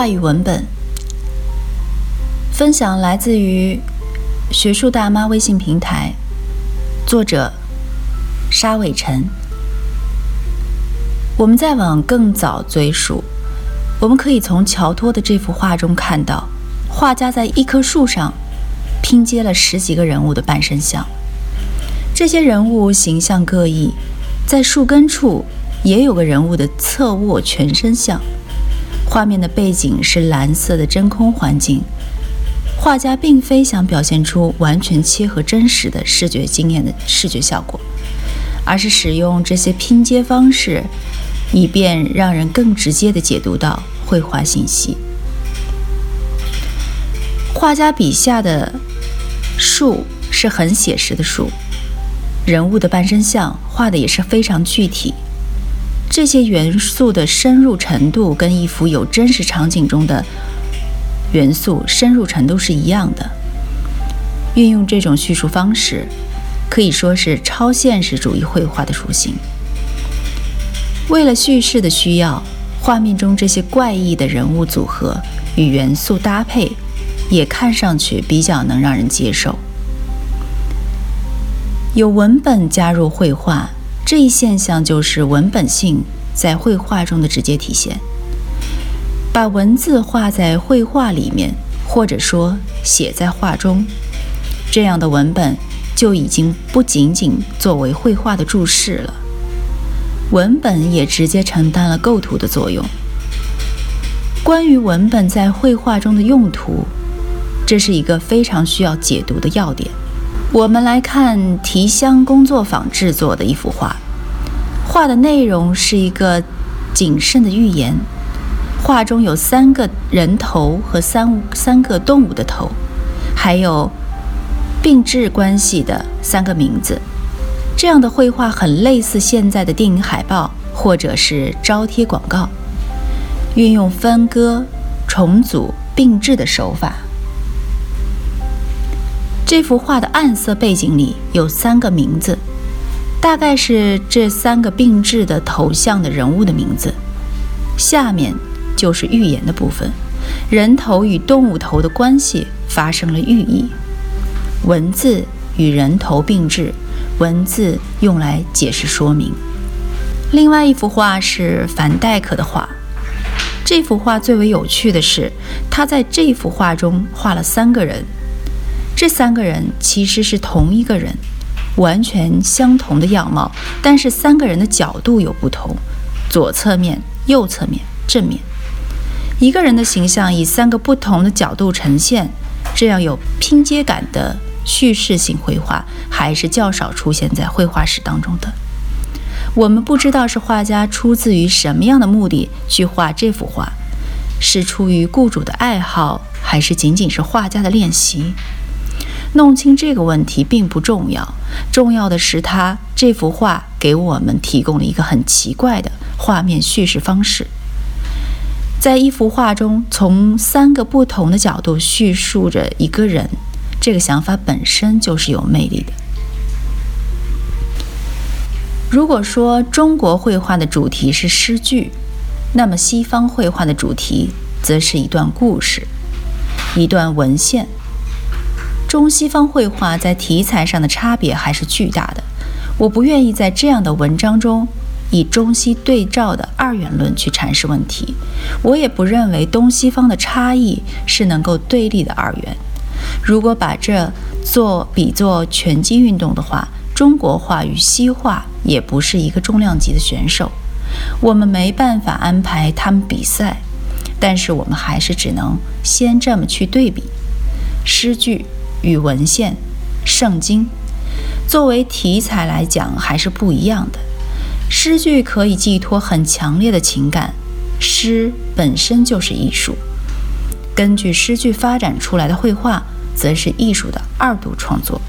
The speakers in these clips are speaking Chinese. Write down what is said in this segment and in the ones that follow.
话语文本分享来自于学术大妈微信平台，作者沙伟晨。我们再往更早追溯，我们可以从乔托的这幅画中看到，画家在一棵树上拼接了十几个人物的半身像，这些人物形象各异，在树根处也有个人物的侧卧全身像。画面的背景是蓝色的真空环境，画家并非想表现出完全切合真实的视觉经验的视觉效果，而是使用这些拼接方式，以便让人更直接地解读到绘画信息。画家笔下的树是很写实的树，人物的半身像画的也是非常具体。这些元素的深入程度跟一幅有真实场景中的元素深入程度是一样的。运用这种叙述方式，可以说是超现实主义绘画的属性。为了叙事的需要，画面中这些怪异的人物组合与元素搭配，也看上去比较能让人接受。有文本加入绘画。这一现象就是文本性在绘画中的直接体现。把文字画在绘画里面，或者说写在画中，这样的文本就已经不仅仅作为绘画的注释了，文本也直接承担了构图的作用。关于文本在绘画中的用途，这是一个非常需要解读的要点。我们来看提香工作坊制作的一幅画，画的内容是一个谨慎的预言。画中有三个人头和三三个动物的头，还有并置关系的三个名字。这样的绘画很类似现在的电影海报或者是招贴广告，运用分割、重组、并置的手法。这幅画的暗色背景里有三个名字，大概是这三个并置的头像的人物的名字。下面就是寓言的部分，人头与动物头的关系发生了寓意。文字与人头并置，文字用来解释说明。另外一幅画是凡戴克的画，这幅画最为有趣的是，他在这幅画中画了三个人。这三个人其实是同一个人，完全相同的样貌，但是三个人的角度有不同：左侧面、右侧面、正面。一个人的形象以三个不同的角度呈现，这样有拼接感的叙事性绘画还是较少出现在绘画史当中的。我们不知道是画家出自于什么样的目的去画这幅画，是出于雇主的爱好，还是仅仅是画家的练习？弄清这个问题并不重要，重要的是他这幅画给我们提供了一个很奇怪的画面叙事方式。在一幅画中，从三个不同的角度叙述着一个人，这个想法本身就是有魅力的。如果说中国绘画的主题是诗句，那么西方绘画的主题则是一段故事，一段文献。中西方绘画在题材上的差别还是巨大的。我不愿意在这样的文章中以中西对照的二元论去阐释问题。我也不认为东西方的差异是能够对立的二元。如果把这做比作拳击运动的话，中国画与西画也不是一个重量级的选手。我们没办法安排他们比赛，但是我们还是只能先这么去对比诗句。与文献，圣经，作为题材来讲还是不一样的。诗句可以寄托很强烈的情感，诗本身就是艺术。根据诗句发展出来的绘画，则是艺术的二度创作。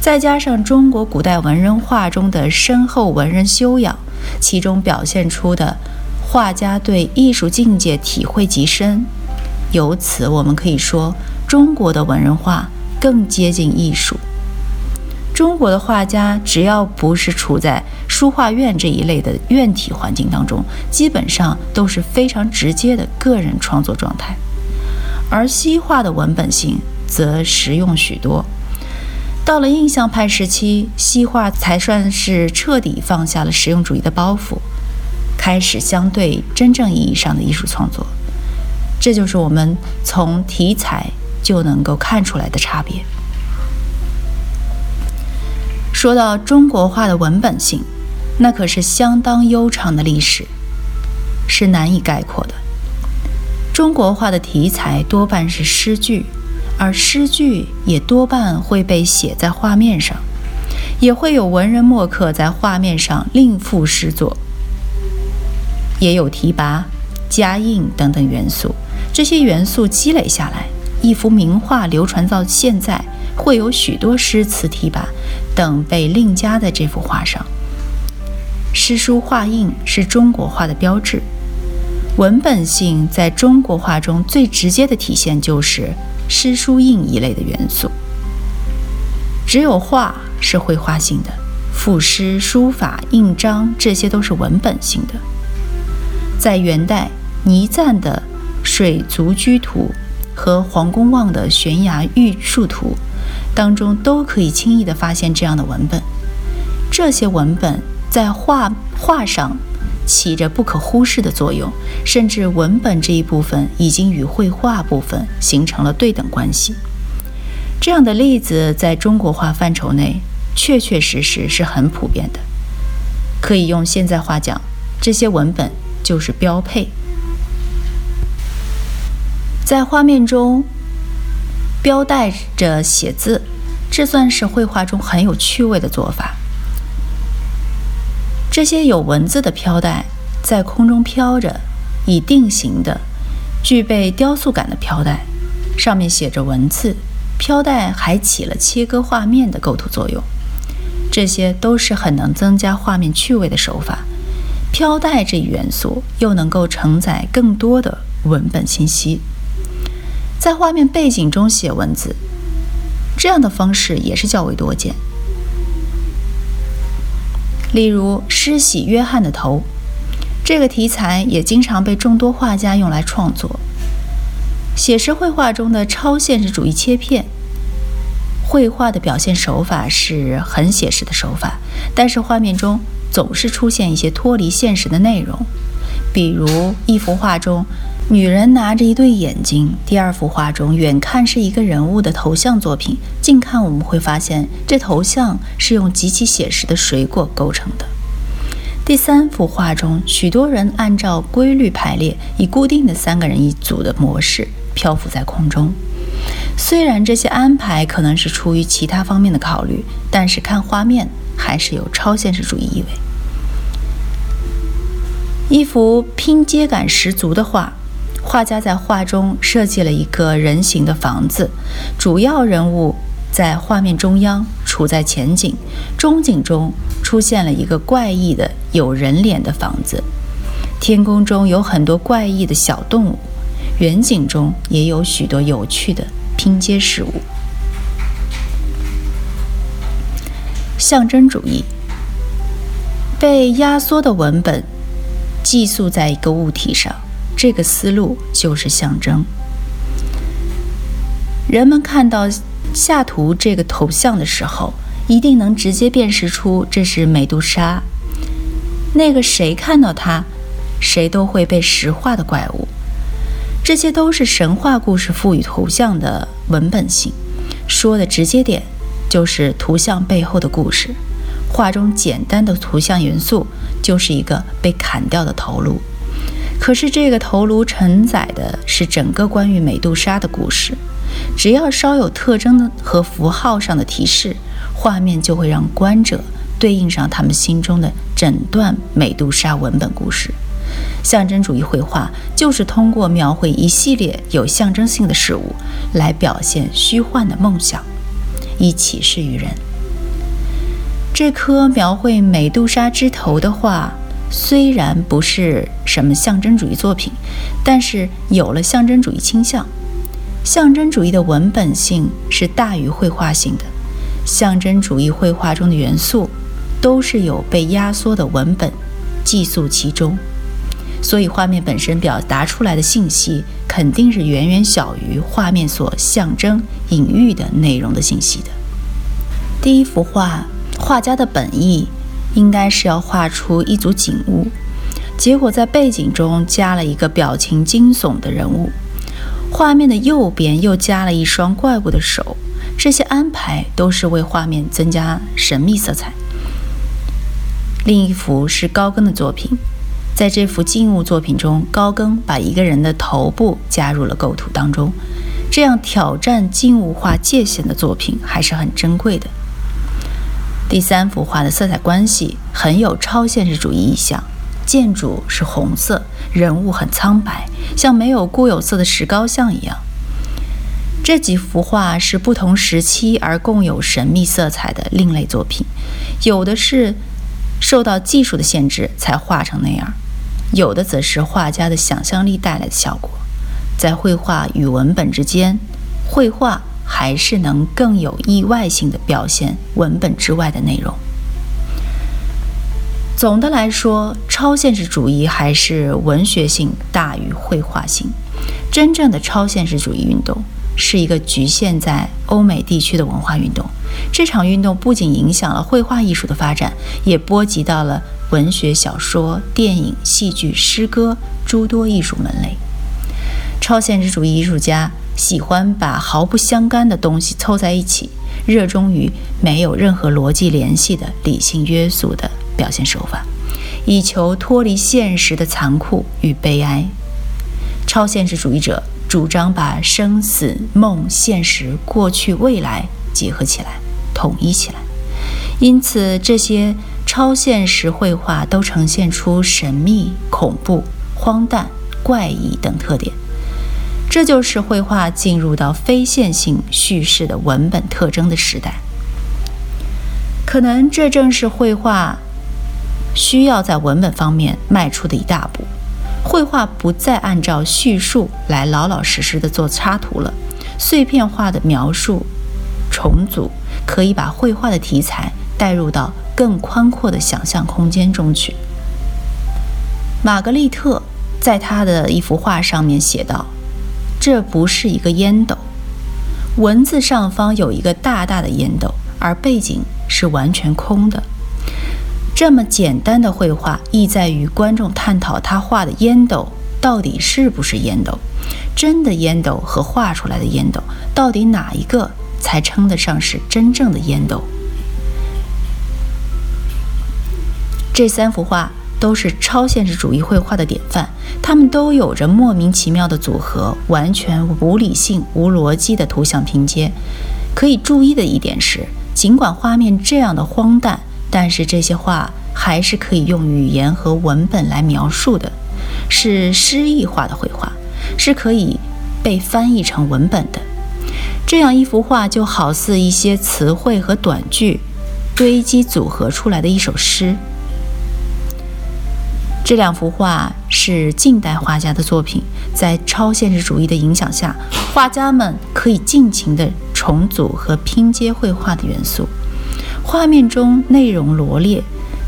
再加上中国古代文人画中的深厚文人修养，其中表现出的画家对艺术境界体会极深。由此，我们可以说，中国的文人画更接近艺术。中国的画家只要不是处在书画院这一类的院体环境当中，基本上都是非常直接的个人创作状态。而西画的文本性则实用许多。到了印象派时期，西画才算是彻底放下了实用主义的包袱，开始相对真正意义上的艺术创作。这就是我们从题材就能够看出来的差别。说到中国画的文本性，那可是相当悠长的历史，是难以概括的。中国画的题材多半是诗句。而诗句也多半会被写在画面上，也会有文人墨客在画面上另赋诗作，也有题跋、加印等等元素。这些元素积累下来，一幅名画流传到现在，会有许多诗词题跋等被另加在这幅画上。诗书画印是中国画的标志，文本性在中国画中最直接的体现就是。诗书印一类的元素，只有画是绘画性的，赋诗、书法、印章这些都是文本性的。在元代，倪瓒的《水族居图》和黄公望的《悬崖玉树图》当中，都可以轻易地发现这样的文本。这些文本在画画上。起着不可忽视的作用，甚至文本这一部分已经与绘画部分形成了对等关系。这样的例子在中国画范畴内确确实实是很普遍的。可以用现在话讲，这些文本就是标配。在画面中标带着写字，这算是绘画中很有趣味的做法。这些有文字的飘带在空中飘着，以定型的、具备雕塑感的飘带，上面写着文字。飘带还起了切割画面的构图作用，这些都是很能增加画面趣味的手法。飘带这一元素又能够承载更多的文本信息，在画面背景中写文字，这样的方式也是较为多见。例如施洗约翰的头，这个题材也经常被众多画家用来创作。写实绘画中的超现实主义切片，绘画的表现手法是很写实的手法，但是画面中总是出现一些脱离现实的内容，比如一幅画中。女人拿着一对眼睛。第二幅画中，远看是一个人物的头像作品，近看我们会发现这头像是用极其写实的水果构成的。第三幅画中，许多人按照规律排列，以固定的三个人一组的模式漂浮在空中。虽然这些安排可能是出于其他方面的考虑，但是看画面还是有超现实主义意味。一幅拼接感十足的画。画家在画中设计了一个人形的房子，主要人物在画面中央，处在前景，中景中出现了一个怪异的有人脸的房子，天空中有很多怪异的小动物，远景中也有许多有趣的拼接事物。象征主义被压缩的文本寄宿在一个物体上。这个思路就是象征。人们看到下图这个头像的时候，一定能直接辨识出这是美杜莎。那个谁看到它，谁都会被石化的怪物。这些都是神话故事赋予图像的文本性。说的直接点，就是图像背后的故事。画中简单的图像元素，就是一个被砍掉的头颅。可是这个头颅承载的是整个关于美杜莎的故事，只要稍有特征的和符号上的提示，画面就会让观者对应上他们心中的整段美杜莎文本故事。象征主义绘画就是通过描绘一系列有象征性的事物，来表现虚幻的梦想，以启示于人。这颗描绘美杜莎之头的画，虽然不是什么象征主义作品，但是有了象征主义倾向。象征主义的文本性是大于绘画性的。象征主义绘画中的元素，都是有被压缩的文本寄宿其中。所以，画面本身表达出来的信息肯定是远远小于画面所象征、隐喻的内容的信息的。第一幅画，画家的本意应该是要画出一组景物，结果在背景中加了一个表情惊悚的人物，画面的右边又加了一双怪物的手。这些安排都是为画面增加神秘色彩。另一幅是高更的作品。在这幅静物作品中，高更把一个人的头部加入了构图当中，这样挑战静物画界限的作品还是很珍贵的。第三幅画的色彩关系很有超现实主义意象，建筑是红色，人物很苍白，像没有固有色的石膏像一样。这几幅画是不同时期而共有神秘色彩的另类作品，有的是受到技术的限制才画成那样。有的则是画家的想象力带来的效果，在绘画与文本之间，绘画还是能更有意外性的表现文本之外的内容。总的来说，超现实主义还是文学性大于绘画性。真正的超现实主义运动是一个局限在欧美地区的文化运动。这场运动不仅影响了绘画艺术的发展，也波及到了。文学、小说、电影、戏剧、诗歌诸多艺术门类，超现实主义艺术家喜欢把毫不相干的东西凑在一起，热衷于没有任何逻辑联系的理性约束的表现手法，以求脱离现实的残酷与悲哀。超现实主义者主张把生死、梦、现实、过去、未来结合起来，统一起来，因此这些。超现实绘画都呈现出神秘、恐怖、荒诞、怪异等特点，这就是绘画进入到非线性叙事的文本特征的时代。可能这正是绘画需要在文本方面迈出的一大步。绘画不再按照叙述来老老实实的做插图了，碎片化的描述、重组可以把绘画的题材带入到。更宽阔的想象空间中去。玛格丽特在他的一幅画上面写道：“这不是一个烟斗，文字上方有一个大大的烟斗，而背景是完全空的。这么简单的绘画，意在于观众探讨他画的烟斗到底是不是烟斗，真的烟斗和画出来的烟斗，到底哪一个才称得上是真正的烟斗？”这三幅画都是超现实主义绘画的典范，它们都有着莫名其妙的组合，完全无理性、无逻辑的图像拼接。可以注意的一点是，尽管画面这样的荒诞，但是这些画还是可以用语言和文本来描述的，是诗意化的绘画，是可以被翻译成文本的。这样一幅画就好似一些词汇和短句堆积组合出来的一首诗。这两幅画是近代画家的作品，在超现实主义的影响下，画家们可以尽情地重组和拼接绘画的元素。画面中内容罗列，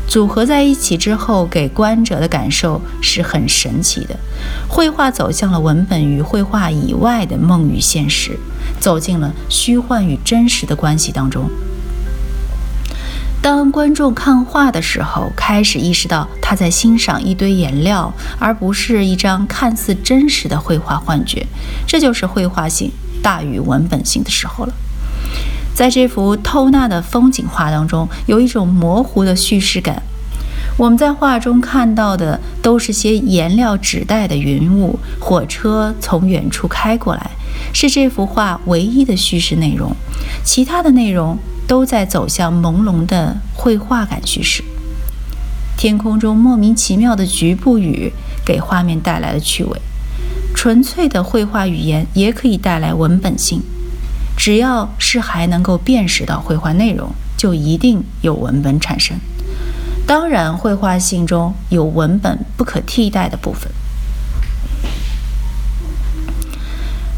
组合在一起之后，给观者的感受是很神奇的。绘画走向了文本与绘画以外的梦与现实，走进了虚幻与真实的关系当中。当观众看画的时候，开始意识到他在欣赏一堆颜料，而不是一张看似真实的绘画幻觉。这就是绘画性大于文本性的时候了。在这幅透纳的风景画当中，有一种模糊的叙事感。我们在画中看到的都是些颜料纸袋的云雾，火车从远处开过来，是这幅画唯一的叙事内容。其他的内容。都在走向朦胧的绘画感叙事。天空中莫名其妙的局部雨给画面带来了趣味。纯粹的绘画语言也可以带来文本性，只要是还能够辨识到绘画内容，就一定有文本产生。当然，绘画性中有文本不可替代的部分。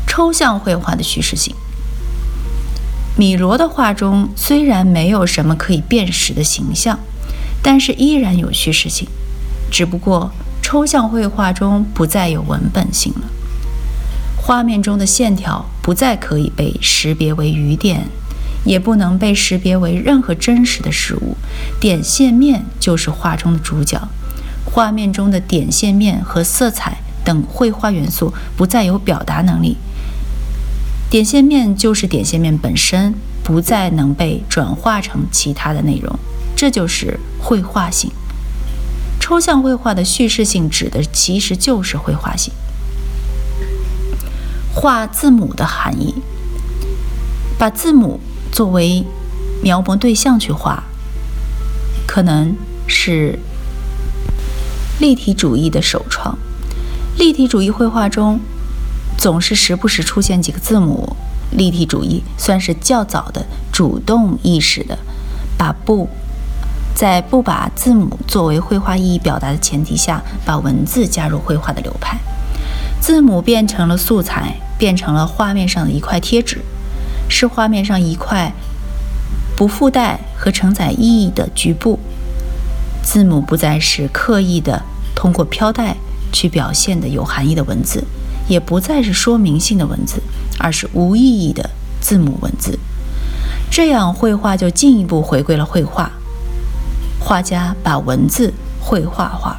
抽象绘画的叙事性，米罗的画中虽然没有什么可以辨识的形象，但是依然有叙事性，只不过抽象绘画中不再有文本性了。画面中的线条不再可以被识别为雨点，也不能被识别为任何真实的事物。点线面就是画中的主角，画面中的点线面和色彩等绘画元素不再有表达能力。点线面就是点线面本身，不再能被转化成其他的内容。这就是绘画性。抽象绘画的叙事性指的其实就是绘画性。画字母的含义，把字母作为描摹对象去画，可能是立体主义的首创。立体主义绘画中总是时不时出现几个字母。立体主义算是较早的主动意识的，把不在不把字母作为绘画意义表达的前提下，把文字加入绘画的流派。字母变成了素材，变成了画面上的一块贴纸，是画面上一块不附带和承载意义的局部。字母不再是刻意的通过飘带去表现的有含义的文字，也不再是说明性的文字，而是无意义的字母文字。这样，绘画就进一步回归了绘画。画家把文字绘画化。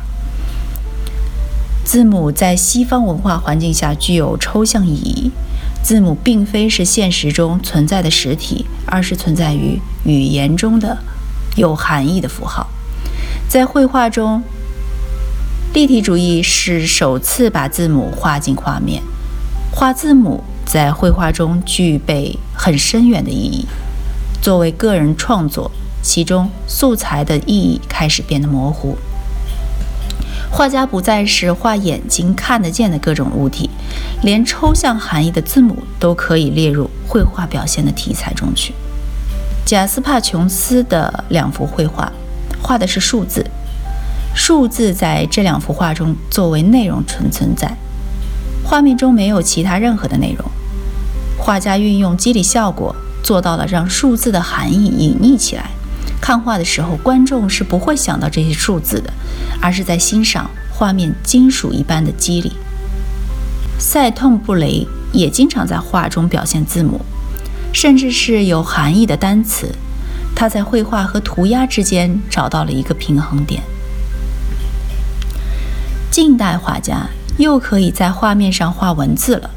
字母在西方文化环境下具有抽象意义。字母并非是现实中存在的实体，而是存在于语言中的有含义的符号。在绘画中，立体主义是首次把字母画进画面。画字母在绘画中具备很深远的意义。作为个人创作，其中素材的意义开始变得模糊。画家不再是画眼睛看得见的各种物体，连抽象含义的字母都可以列入绘画表现的题材中去。贾斯帕·琼斯的两幅绘画画的是数字，数字在这两幅画中作为内容存存在，画面中没有其他任何的内容。画家运用肌理效果做到了让数字的含义隐匿起来。看画的时候，观众是不会想到这些数字的，而是在欣赏画面金属一般的肌理。塞痛布雷也经常在画中表现字母，甚至是有含义的单词。他在绘画和涂鸦之间找到了一个平衡点。近代画家又可以在画面上画文字了，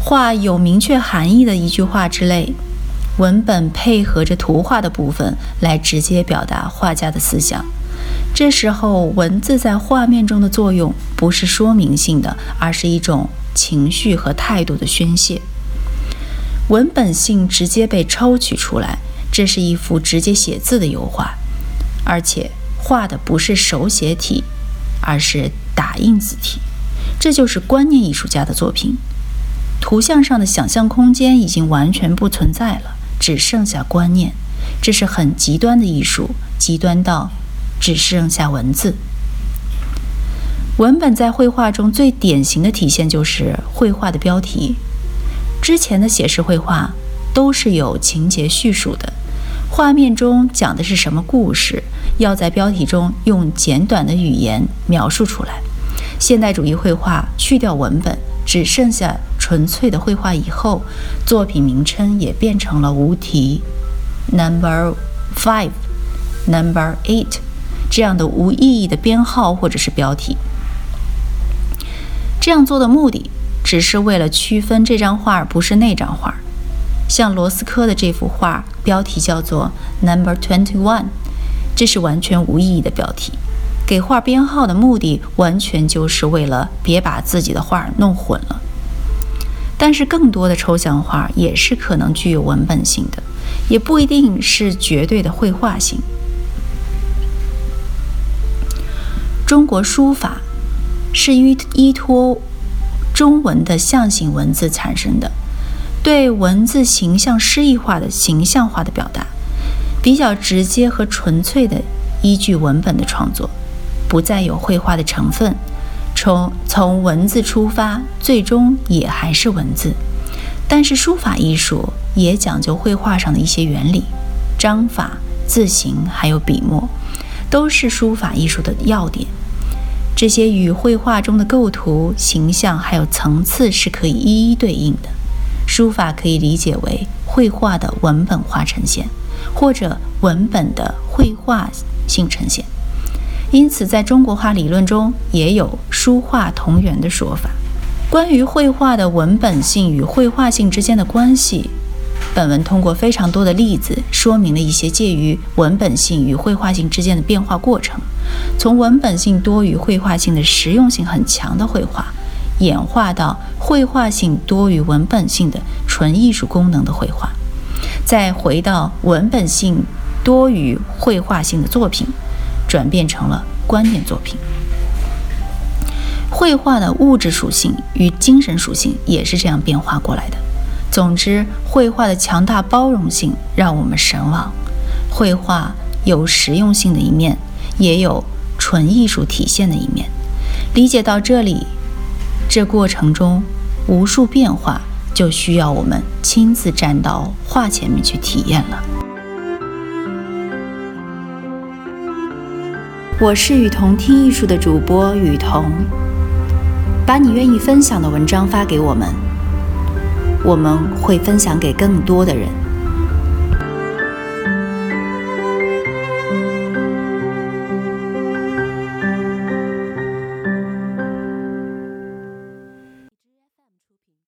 画有明确含义的一句话之类。文本配合着图画的部分来直接表达画家的思想。这时候，文字在画面中的作用不是说明性的，而是一种情绪和态度的宣泄。文本性直接被抽取出来，这是一幅直接写字的油画，而且画的不是手写体，而是打印字体。这就是观念艺术家的作品。图像上的想象空间已经完全不存在了。只剩下观念，这是很极端的艺术，极端到只剩下文字。文本在绘画中最典型的体现就是绘画的标题。之前的写实绘画都是有情节叙述的，画面中讲的是什么故事，要在标题中用简短的语言描述出来。现代主义绘画去掉文本。只剩下纯粹的绘画以后，作品名称也变成了无题，Number Five，Number Eight，这样的无意义的编号或者是标题。这样做的目的，只是为了区分这张画不是那张画。像罗斯科的这幅画，标题叫做 Number Twenty One，这是完全无意义的标题。给画编号的目的，完全就是为了别把自己的画弄混了。但是，更多的抽象画也是可能具有文本性的，也不一定是绝对的绘画性。中国书法是依依托中文的象形文字产生的，对文字形象诗意化的形象化的表达，比较直接和纯粹的依据文本的创作，不再有绘画的成分。从从文字出发，最终也还是文字。但是书法艺术也讲究绘画上的一些原理，章法、字形还有笔墨，都是书法艺术的要点。这些与绘画中的构图、形象还有层次是可以一一对应的。书法可以理解为绘画的文本化呈现，或者文本的绘画性呈现。因此，在中国画理论中也有书画同源的说法。关于绘画的文本性与绘画性之间的关系，本文通过非常多的例子说明了一些介于文本性与绘画性之间的变化过程。从文本性多于绘画性的实用性很强的绘画，演化到绘画性多于文本性的纯艺术功能的绘画，再回到文本性多于绘画性的作品。转变成了观念作品。绘画的物质属性与精神属性也是这样变化过来的。总之，绘画的强大包容性让我们神往。绘画有实用性的一面，也有纯艺术体现的一面。理解到这里，这过程中无数变化就需要我们亲自站到画前面去体验了。我是雨桐听艺术的主播雨桐，把你愿意分享的文章发给我们，我们会分享给更多的人。